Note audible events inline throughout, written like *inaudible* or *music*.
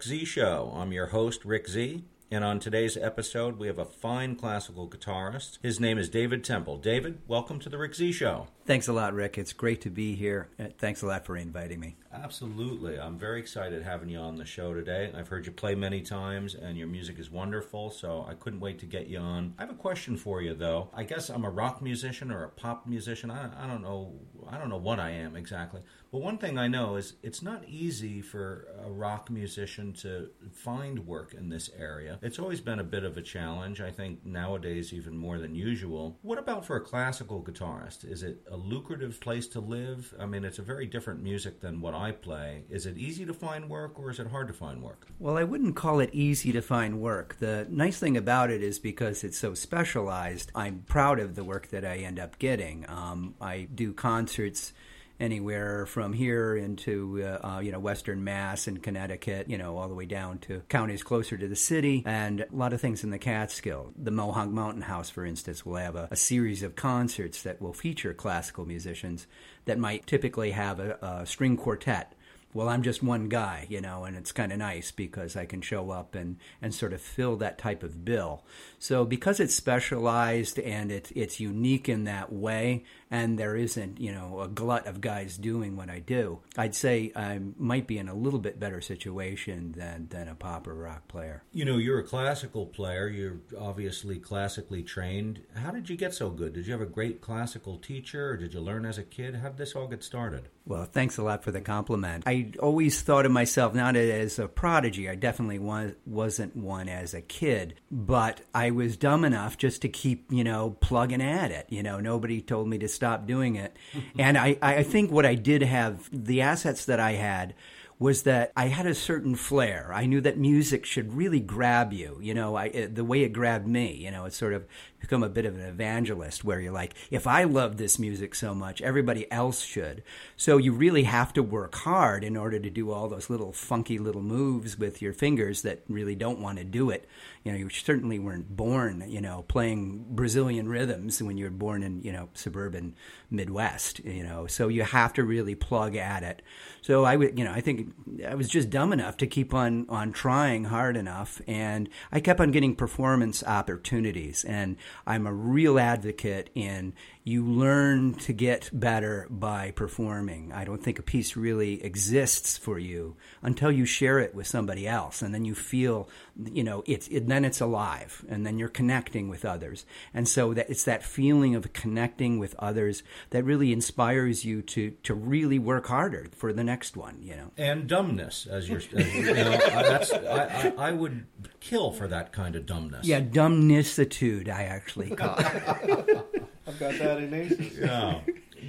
Rick Z Show. I'm your host, Rick Z. And on today's episode, we have a fine classical guitarist. His name is David Temple. David, welcome to the Rick Z Show. Thanks a lot, Rick. It's great to be here. Uh, Thanks a lot for inviting me. Absolutely. I'm very excited having you on the show today. I've heard you play many times, and your music is wonderful, so I couldn't wait to get you on. I have a question for you, though. I guess I'm a rock musician or a pop musician. I, I don't know. I don't know what I am exactly. But one thing I know is it's not easy for a rock musician to find work in this area. It's always been a bit of a challenge, I think nowadays even more than usual. What about for a classical guitarist? Is it a lucrative place to live? I mean, it's a very different music than what I play. Is it easy to find work or is it hard to find work? Well, I wouldn't call it easy to find work. The nice thing about it is because it's so specialized, I'm proud of the work that I end up getting. Um, I do concerts anywhere from here into uh, uh, you know Western Mass and Connecticut, you know all the way down to counties closer to the city, and a lot of things in the Catskill. The Mohonk Mountain House, for instance, will have a, a series of concerts that will feature classical musicians that might typically have a, a string quartet well, I'm just one guy, you know, and it's kind of nice because I can show up and, and sort of fill that type of bill. So because it's specialized and it's it's unique in that way, and there isn't, you know, a glut of guys doing what I do, I'd say I might be in a little bit better situation than, than a pop or rock player. You know, you're a classical player. You're obviously classically trained. How did you get so good? Did you have a great classical teacher, or did you learn as a kid? How did this all get started? Well, thanks a lot for the compliment. I always thought of myself not as a prodigy. I definitely was, wasn't one as a kid, but I was dumb enough just to keep, you know, plugging at it. You know, nobody told me to stop doing it. *laughs* and I, I think what I did have, the assets that I had, was that I had a certain flair. I knew that music should really grab you. You know, I, eh, the way it grabbed me. You know, it's sort of become a bit of an evangelist where you're like, if I love this music so much, everybody else should. So you really have to work hard in order to do all those little funky little moves with your fingers that really don't want to do it. You know, you certainly weren't born, you know, playing Brazilian rhythms when you were born in, you know, suburban Midwest, you know. So you have to really plug at it. So I would, you know, I think I was just dumb enough to keep on on trying hard enough and I kept on getting performance opportunities and I'm a real advocate in you learn to get better by performing. I don't think a piece really exists for you until you share it with somebody else, and then you feel, you know, it's it, then it's alive, and then you're connecting with others, and so that it's that feeling of connecting with others that really inspires you to to really work harder for the next one, you know. And dumbness, as you're, as, you know, that's I, I, I would kill for that kind of dumbness. Yeah, dumbnessitude, I actually call it. *laughs* I've got that in aces. *laughs* Yeah.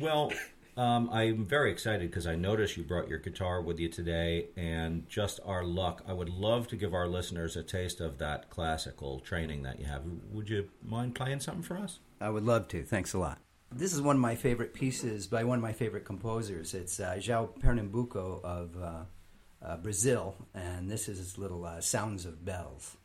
Well, um, I'm very excited because I noticed you brought your guitar with you today, and just our luck. I would love to give our listeners a taste of that classical training that you have. Would you mind playing something for us? I would love to. Thanks a lot. This is one of my favorite pieces by one of my favorite composers. It's uh, João Pernambuco of uh, uh, Brazil, and this is his little uh, Sounds of Bells.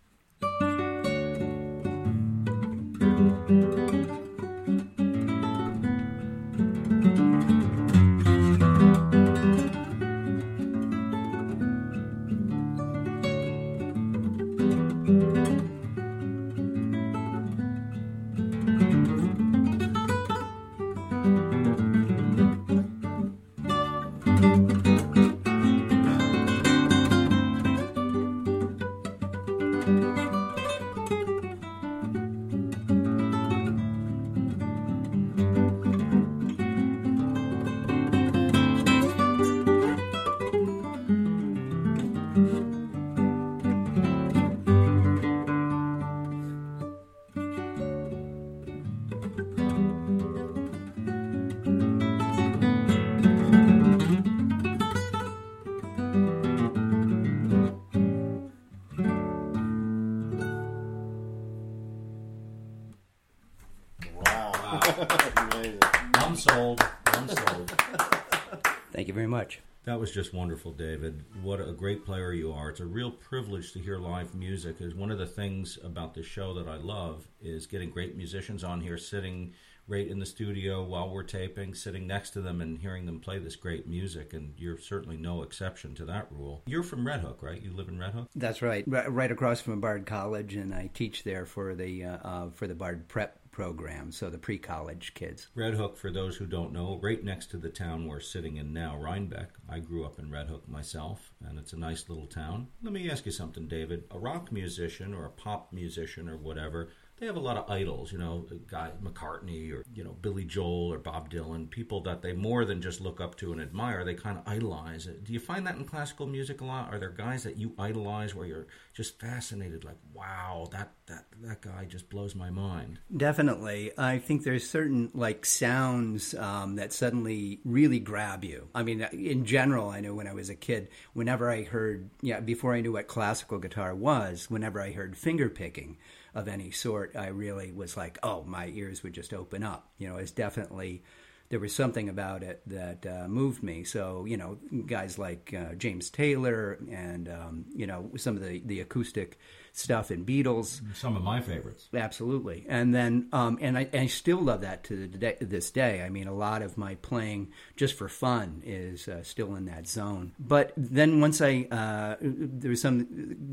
That was just wonderful, David. What a great player you are. It's a real privilege to hear live music. Is one of the things about this show that I love is getting great musicians on here sitting right in the studio while we're taping, sitting next to them and hearing them play this great music. And you're certainly no exception to that rule. You're from Red Hook, right? You live in Red Hook. That's right, right across from Bard College, and I teach there for the uh, uh, for the Bard Prep program, so the pre-college kids. Red Hook, for those who don't know, right next to the town we're sitting in now, Rhinebeck. I grew up in Red Hook myself, and it's a nice little town. Let me ask you something, David. A rock musician or a pop musician or whatever they have a lot of idols, you know, guy McCartney or you know Billy Joel or Bob Dylan, people that they more than just look up to and admire. They kind of idolize. It. Do you find that in classical music a lot? Are there guys that you idolize where you're just fascinated, like, wow, that that that guy just blows my mind? Definitely, I think there's certain like sounds um, that suddenly really grab you. I mean, in general, I know when I was a kid, whenever I heard, yeah, before I knew what classical guitar was, whenever I heard finger picking of any sort, I really was like, oh, my ears would just open up. You know, it's definitely there was something about it that uh, moved me. So you know, guys like uh, James Taylor and um, you know some of the the acoustic stuff in Beatles. Some of my favorites. Absolutely. And then, um, and I, I, still love that to day, this day. I mean, a lot of my playing just for fun is uh, still in that zone. But then once I, uh, there was some,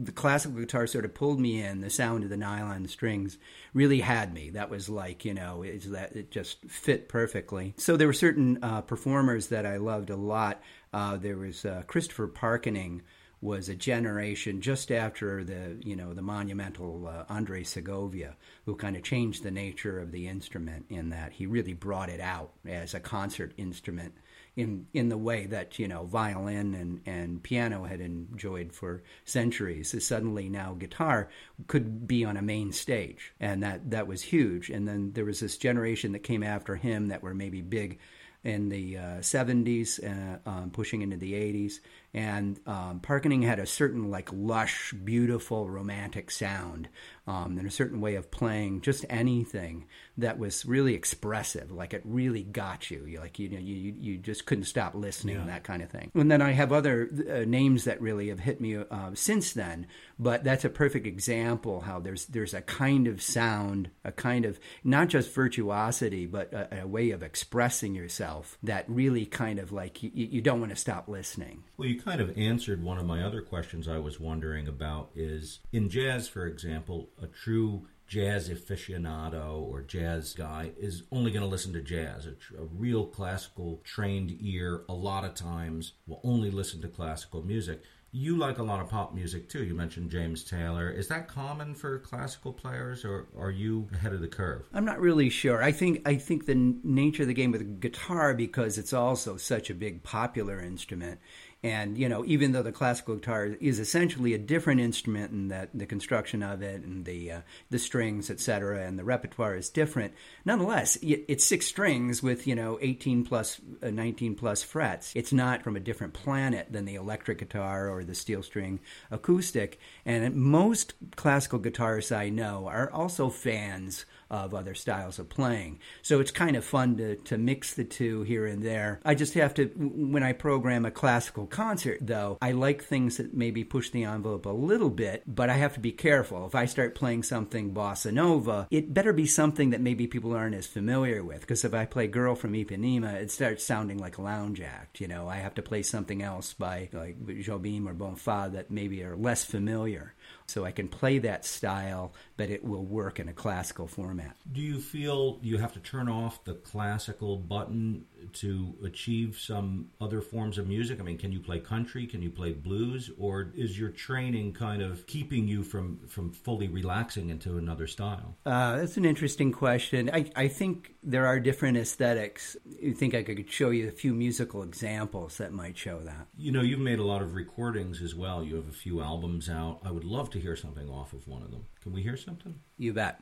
the classical guitar sort of pulled me in. The sound of the nylon strings really had me. That was like, you know, it's that it just fit perfectly. So there were certain uh, performers that I loved a lot. Uh, there was uh, Christopher Parkening was a generation just after the you know the monumental uh, Andre Segovia, who kind of changed the nature of the instrument in that he really brought it out as a concert instrument in in the way that you know violin and, and piano had enjoyed for centuries. So suddenly now guitar could be on a main stage, and that that was huge. And then there was this generation that came after him that were maybe big in the uh, 70s, uh, um, pushing into the 80s. And um, Parkening had a certain, like, lush, beautiful, romantic sound um, and a certain way of playing just anything that was really expressive. Like, it really got you. you like, you know, you, you just couldn't stop listening, yeah. that kind of thing. And then I have other uh, names that really have hit me uh, since then, but that's a perfect example how there's, there's a kind of sound, a kind of not just virtuosity, but a, a way of expressing yourself that really kind of like you, you don't want to stop listening. Well, you kind of answered one of my other questions I was wondering about is in jazz, for example, a true jazz aficionado or jazz guy is only going to listen to jazz. A, a, real classical trained ear, a lot of times, will only listen to classical music you like a lot of pop music too. You mentioned James Taylor. Is that common for classical players, or are you ahead of the curve? I'm not really sure. I think I think the nature of the game with guitar, because it's also such a big popular instrument, and you know, even though the classical guitar is essentially a different instrument in that the construction of it and the uh, the strings, etc., and the repertoire is different, nonetheless, it's six strings with you know 18 plus, uh, 19 plus frets. It's not from a different planet than the electric guitar or the steel string acoustic. And most classical guitarists I know are also fans of other styles of playing. So it's kind of fun to, to mix the two here and there. I just have to, when I program a classical concert, though, I like things that maybe push the envelope a little bit, but I have to be careful. If I start playing something bossa nova, it better be something that maybe people aren't as familiar with. Because if I play Girl from Ipanema, it starts sounding like a lounge act. You know, I have to play something else by like Jobim or Bonfa that maybe are less familiar. So I can play that style, but it will work in a classical format. Do you feel you have to turn off the classical button to achieve some other forms of music? I mean, can you play country? Can you play blues? Or is your training kind of keeping you from, from fully relaxing into another style? Uh, that's an interesting question. I, I think there are different aesthetics. You think I could show you a few musical examples that might show that? You know, you've made a lot of recordings as well. You have a few albums out. I would love to hear something off of one of them. Can we hear something? You bet.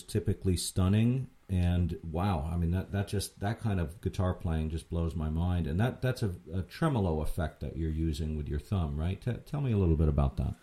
Typically stunning. And wow, I mean that that just that kind of guitar playing just blows my mind. And that that's a, a tremolo effect that you're using with your thumb, right? T- tell me a little bit about that.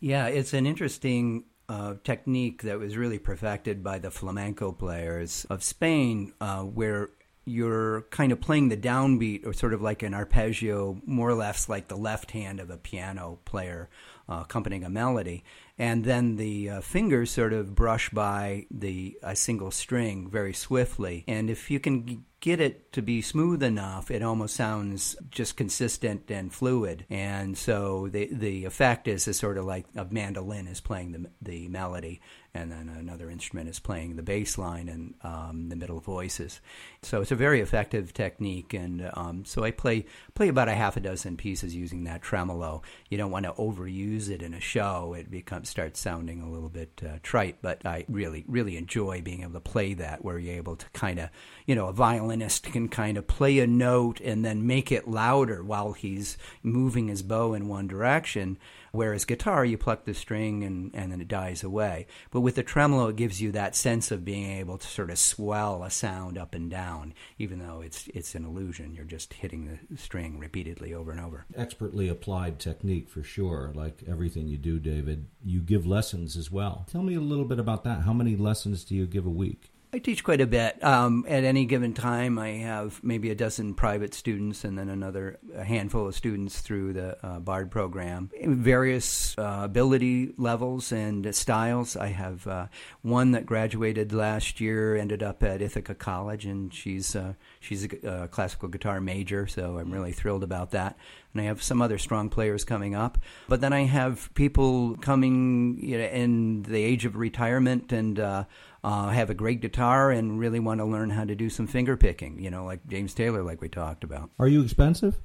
Yeah, it's an interesting uh, technique that was really perfected by the flamenco players of Spain, uh, where you're kind of playing the downbeat or sort of like an arpeggio, more or less like the left hand of a piano player uh, accompanying a melody. And then the uh, fingers sort of brush by the a single string very swiftly. And if you can get it to be smooth enough, it almost sounds just consistent and fluid. And so the the effect is, is sort of like a mandolin is playing the the melody, and then another instrument is playing the bass line and um, the middle voices. So it's a very effective technique, and um, so I play play about a half a dozen pieces using that tremolo. You don't want to overuse it in a show; it becomes starts sounding a little bit uh, trite. But I really really enjoy being able to play that, where you're able to kind of, you know, a violinist can kind of play a note and then make it louder while he's moving his bow in one direction. Whereas guitar, you pluck the string and, and then it dies away. But with the tremolo, it gives you that sense of being able to sort of swell a sound up and down, even though it's it's an illusion. You're just hitting the string repeatedly over and over. Expertly applied technique for sure. Like everything you do, David, you give lessons as well. Tell me a little bit about that. How many lessons do you give a week? I teach quite a bit. Um, at any given time, I have maybe a dozen private students and then another a handful of students through the uh, BARD program. Various uh, ability levels and styles. I have uh, one that graduated last year, ended up at Ithaca College, and she's uh, she's a, a classical guitar major, so I'm really thrilled about that and I have some other strong players coming up. But then I have people coming you know, in the age of retirement and uh, uh, have a great guitar and really want to learn how to do some finger picking. You know, like James Taylor, like we talked about. Are you expensive?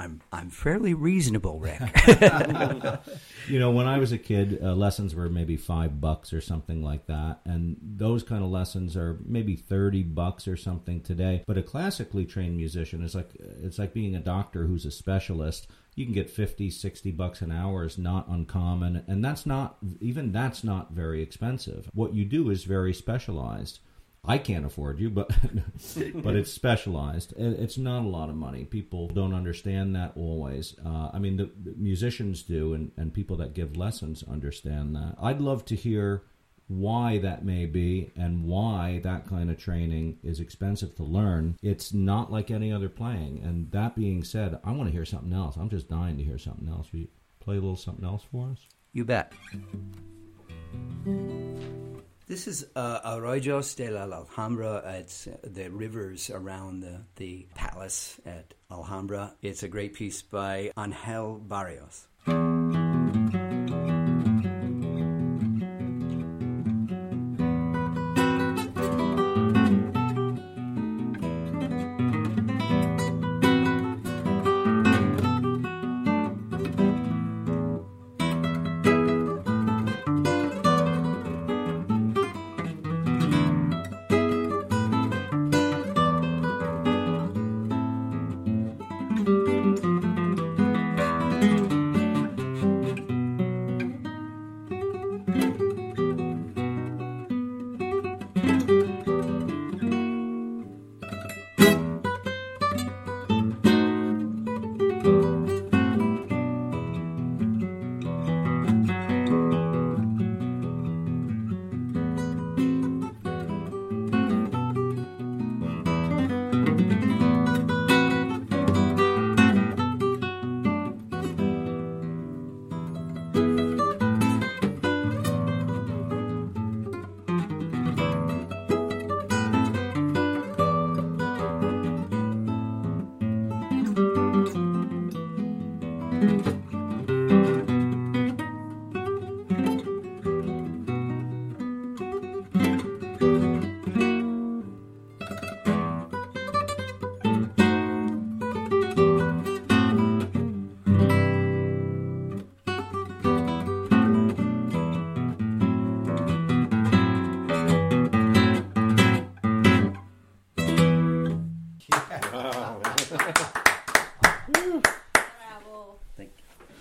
I'm I'm fairly reasonable, Rick. *laughs* you know, when I was a kid, uh, lessons were maybe five bucks or something like that, and those kind of lessons are maybe thirty bucks or something today. But a classically trained musician is like it's like being a doctor who's a specialist. You can get 50, 60 bucks an hour is not uncommon, and that's not even that's not very expensive. What you do is very specialized. I can't afford you, but *laughs* but it's specialized. It's not a lot of money. People don't understand that always. Uh, I mean, the, musicians do, and, and people that give lessons understand that. I'd love to hear why that may be and why that kind of training is expensive to learn. It's not like any other playing. And that being said, I want to hear something else. I'm just dying to hear something else. Will you play a little something else for us? You bet. This is uh, Arroyos de la Alhambra. It's uh, the rivers around the, the palace at Alhambra. It's a great piece by Angel Barrios.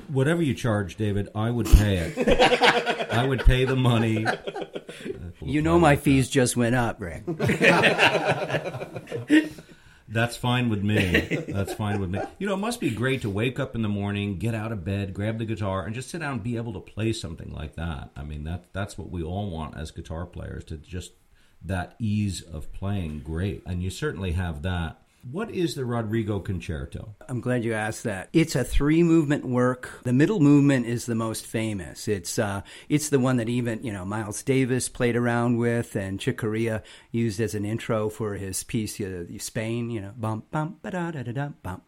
Whatever you charge, David, I would pay it. I would pay the money. You know my fees just went up, Rick. *laughs* That's fine with me. That's fine with me. You know, it must be great to wake up in the morning, get out of bed, grab the guitar, and just sit down and be able to play something like that. I mean, that that's what we all want as guitar players to just that ease of playing. Great, and you certainly have that. What is the Rodrigo Concerto? I'm glad you asked that. It's a three movement work. The middle movement is the most famous. It's uh, it's the one that even you know Miles Davis played around with, and Chick Corea used as an intro for his piece uh, Spain. You know, bum bum ba da da da da bum.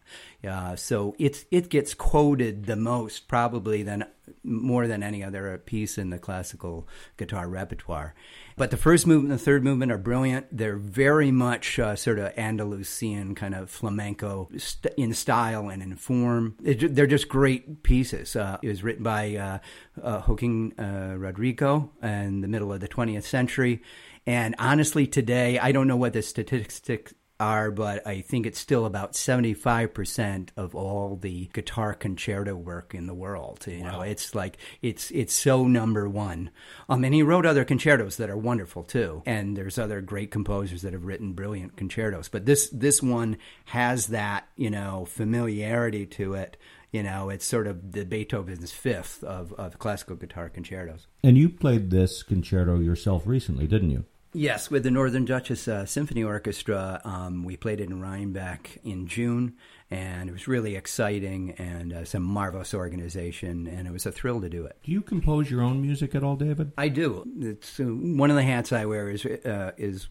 Uh, so it's it gets quoted the most probably than more than any other piece in the classical guitar repertoire. But the first movement and the third movement are brilliant. They're very much uh, sort of Andalusian kind of flamenco st- in style and in form. It, they're just great pieces. Uh, it was written by uh, uh Joaquin uh, Rodrigo in the middle of the 20th century. And honestly, today, I don't know what the statistics are, but I think it's still about 75% of all the guitar concerto work in the world. You wow. know, it's like, it's, it's so number one. Um, and he wrote other concertos that are wonderful too. And there's other great composers that have written brilliant concertos. But this, this one has that, you know, familiarity to it. You know, it's sort of the Beethoven's fifth of, of classical guitar concertos. And you played this concerto yourself recently, didn't you? Yes, with the Northern Dutchess uh, Symphony Orchestra. Um, we played it in Rhinebeck in June, and it was really exciting and uh, a marvelous organization, and it was a thrill to do it. Do you compose your own music at all, David? I do. It's uh, one of the hats I wear is uh, is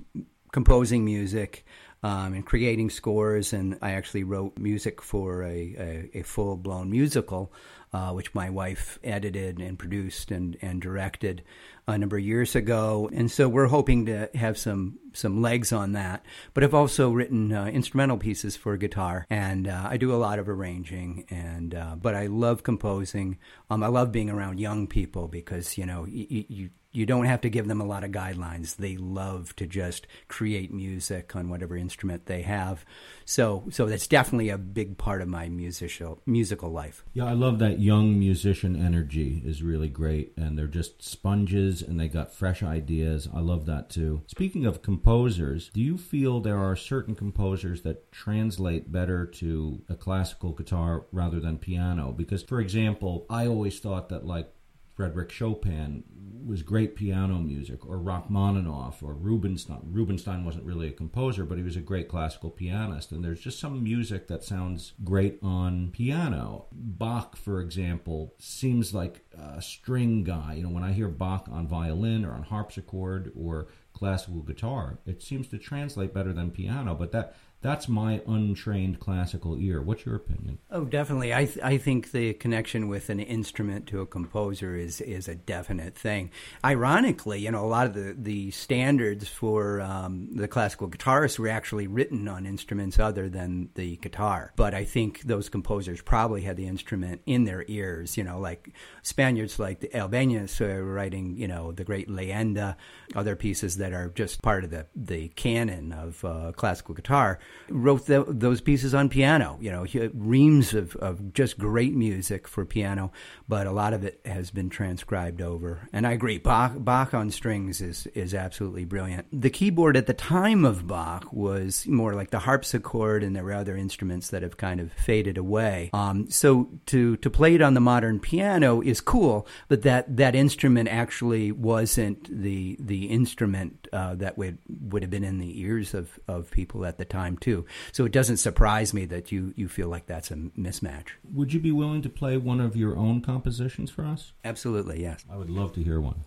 composing music. Um, and creating scores, and I actually wrote music for a, a, a full blown musical, uh, which my wife edited and produced and, and directed a number of years ago, and so we're hoping to have some some legs on that. But I've also written uh, instrumental pieces for guitar, and uh, I do a lot of arranging. And uh, but I love composing. Um, I love being around young people because you know you, you you don't have to give them a lot of guidelines. They love to just create music on whatever instrument they have. So, so that's definitely a big part of my musical musical life. Yeah, I love that young musician energy is really great, and they're just sponges, and they got fresh ideas. I love that too. Speaking of composers, do you feel there are certain composers that translate better to a classical guitar rather than piano? Because, for example, I always thought that like Frederick Chopin was great piano music, or Rachmaninoff, or Rubinstein. Rubinstein wasn't really a composer, but he was a great classical pianist. And there's just some music that sounds great on piano. Bach, for example, seems like a string guy. You know, when I hear Bach on violin or on harpsichord or classical guitar, it seems to translate better than piano. But that that's my untrained classical ear. What's your opinion? Oh, definitely. I th- I think the connection with an instrument to a composer is is a definite thing. Ironically, you know, a lot of the the standards for um, the classical guitarists were actually written on instruments other than the guitar. But I think those composers probably had the instrument in their ears. You know, like Spaniards like the Albéniz are writing, you know, the great Leyenda, other pieces that are just part of the the canon of uh, classical guitar wrote the, those pieces on piano. You know, reams of, of just great music for piano, but a lot of it has been transcribed over. And I agree, Bach, Bach on strings is is absolutely brilliant. The keyboard at the time of Bach was more like the harpsichord, and there were other instruments that have kind of faded away. Um, so to to play it on the modern piano is cool, but that that instrument actually wasn't the the instrument uh, that would would have been in the ears of of people at the time too. So it doesn't surprise me that you you feel like that's a mismatch. Would you be willing to play one of your own compositions for us? Absolutely, yes. I would love to hear one.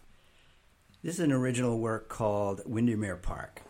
This is an original work called Windermere Park.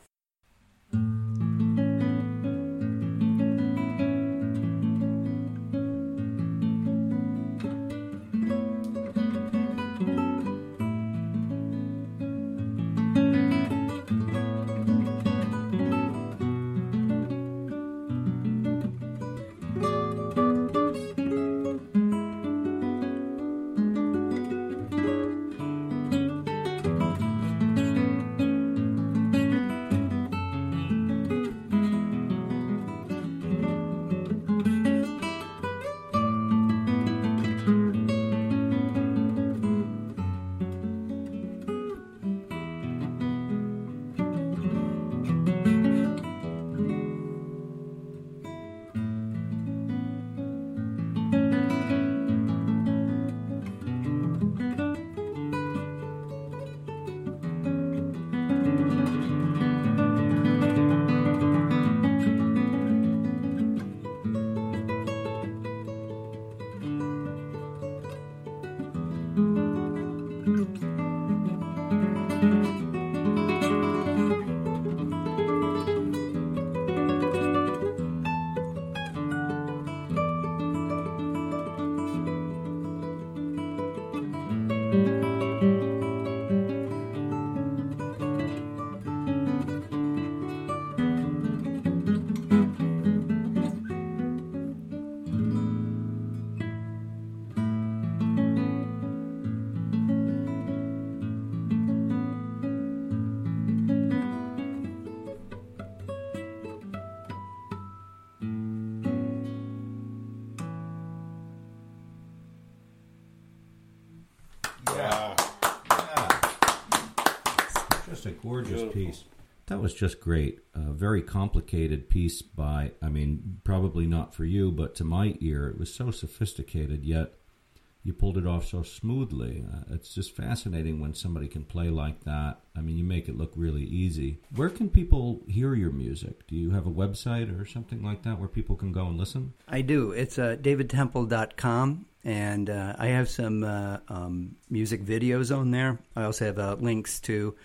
Was just great. A very complicated piece by, I mean, probably not for you, but to my ear, it was so sophisticated, yet you pulled it off so smoothly. Uh, it's just fascinating when somebody can play like that. I mean, you make it look really easy. Where can people hear your music? Do you have a website or something like that where people can go and listen? I do. It's uh, davidtemple.com, and uh, I have some uh, um, music videos on there. I also have uh, links to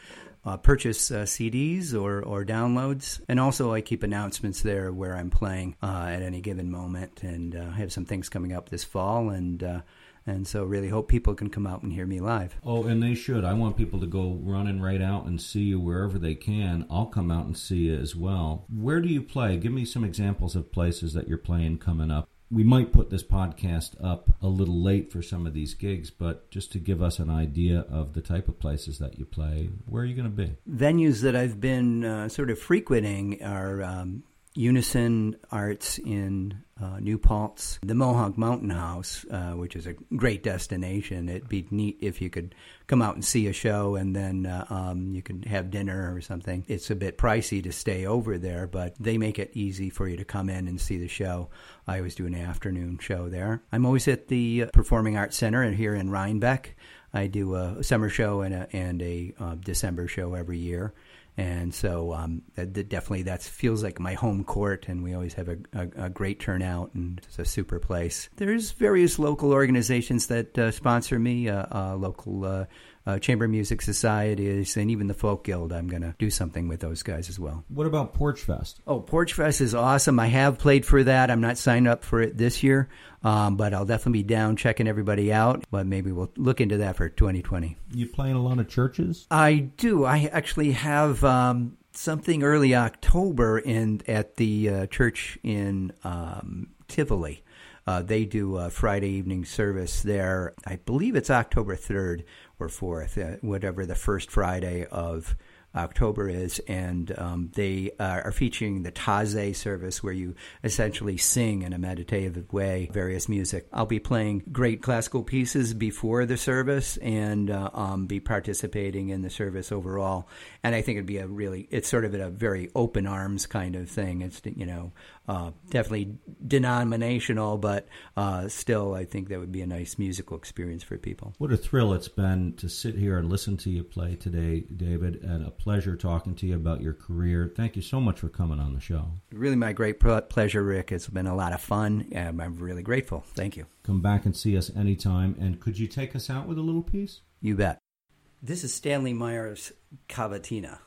uh, purchase uh, CDs or, or downloads. And also, I keep announcements there where I'm playing uh, at any given moment. And uh, I have some things coming up this fall. And, uh, and so, really hope people can come out and hear me live. Oh, and they should. I want people to go running right out and see you wherever they can. I'll come out and see you as well. Where do you play? Give me some examples of places that you're playing coming up. We might put this podcast up a little late for some of these gigs, but just to give us an idea of the type of places that you play, where are you going to be? Venues that I've been uh, sort of frequenting are um, Unison Arts in uh, New Paltz, the Mohonk Mountain House, uh, which is a great destination. It'd be neat if you could come out and see a show and then uh, um, you could have dinner or something. It's a bit pricey to stay over there, but they make it easy for you to come in and see the show. I always do an afternoon show there. I'm always at the uh, Performing Arts Center here in Rhinebeck. I do a summer show and a, and a uh, December show every year and so um, that, that definitely that feels like my home court, and we always have a, a, a, great turnout, and it's a super place. There's various local organizations that uh, sponsor me, uh, uh, local uh, chamber music societies, and even the folk guild. I'm going to do something with those guys as well. What about Porch Fest? Oh, Porch Fest is awesome. I have played for that. I'm not signed up for it this year, um, but I'll definitely be down checking everybody out. But maybe we'll look into that for 2020. You play in a lot of churches? I do. I actually have. Um, something early October in at the uh, church in um, Tivoli. Uh, they do a Friday evening service there. I believe it's October 3rd or 4th, uh, whatever the first Friday of October is, and um, they uh, are featuring the Taizé service where you essentially sing in a meditative way various music. I'll be playing great classical pieces before the service and uh, um, be participating in the service overall. And I think it'd be a really, it's sort of a very open arms kind of thing. It's, you know, uh, definitely denominational, but uh, still, I think that would be a nice musical experience for people. What a thrill it's been to sit here and listen to you play today, David, and a pleasure talking to you about your career. Thank you so much for coming on the show. Really, my great pleasure, Rick. It's been a lot of fun, and I'm really grateful. Thank you. Come back and see us anytime. And could you take us out with a little piece? You bet. This is Stanley Myers' Cavatina.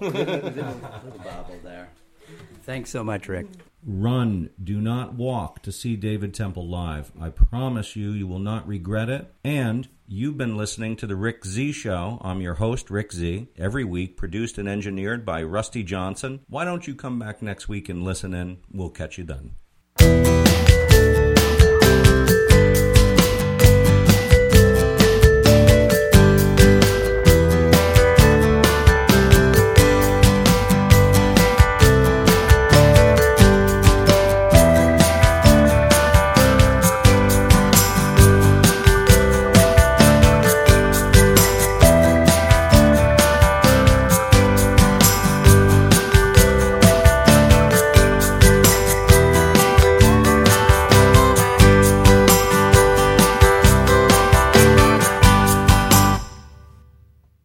Little bobble there. Thanks so much, Rick. Run, do not walk to see David Temple live. I promise you, you will not regret it. And you've been listening to The Rick Z Show. I'm your host, Rick Z. Every week, produced and engineered by Rusty Johnson. Why don't you come back next week and listen in? We'll catch you then.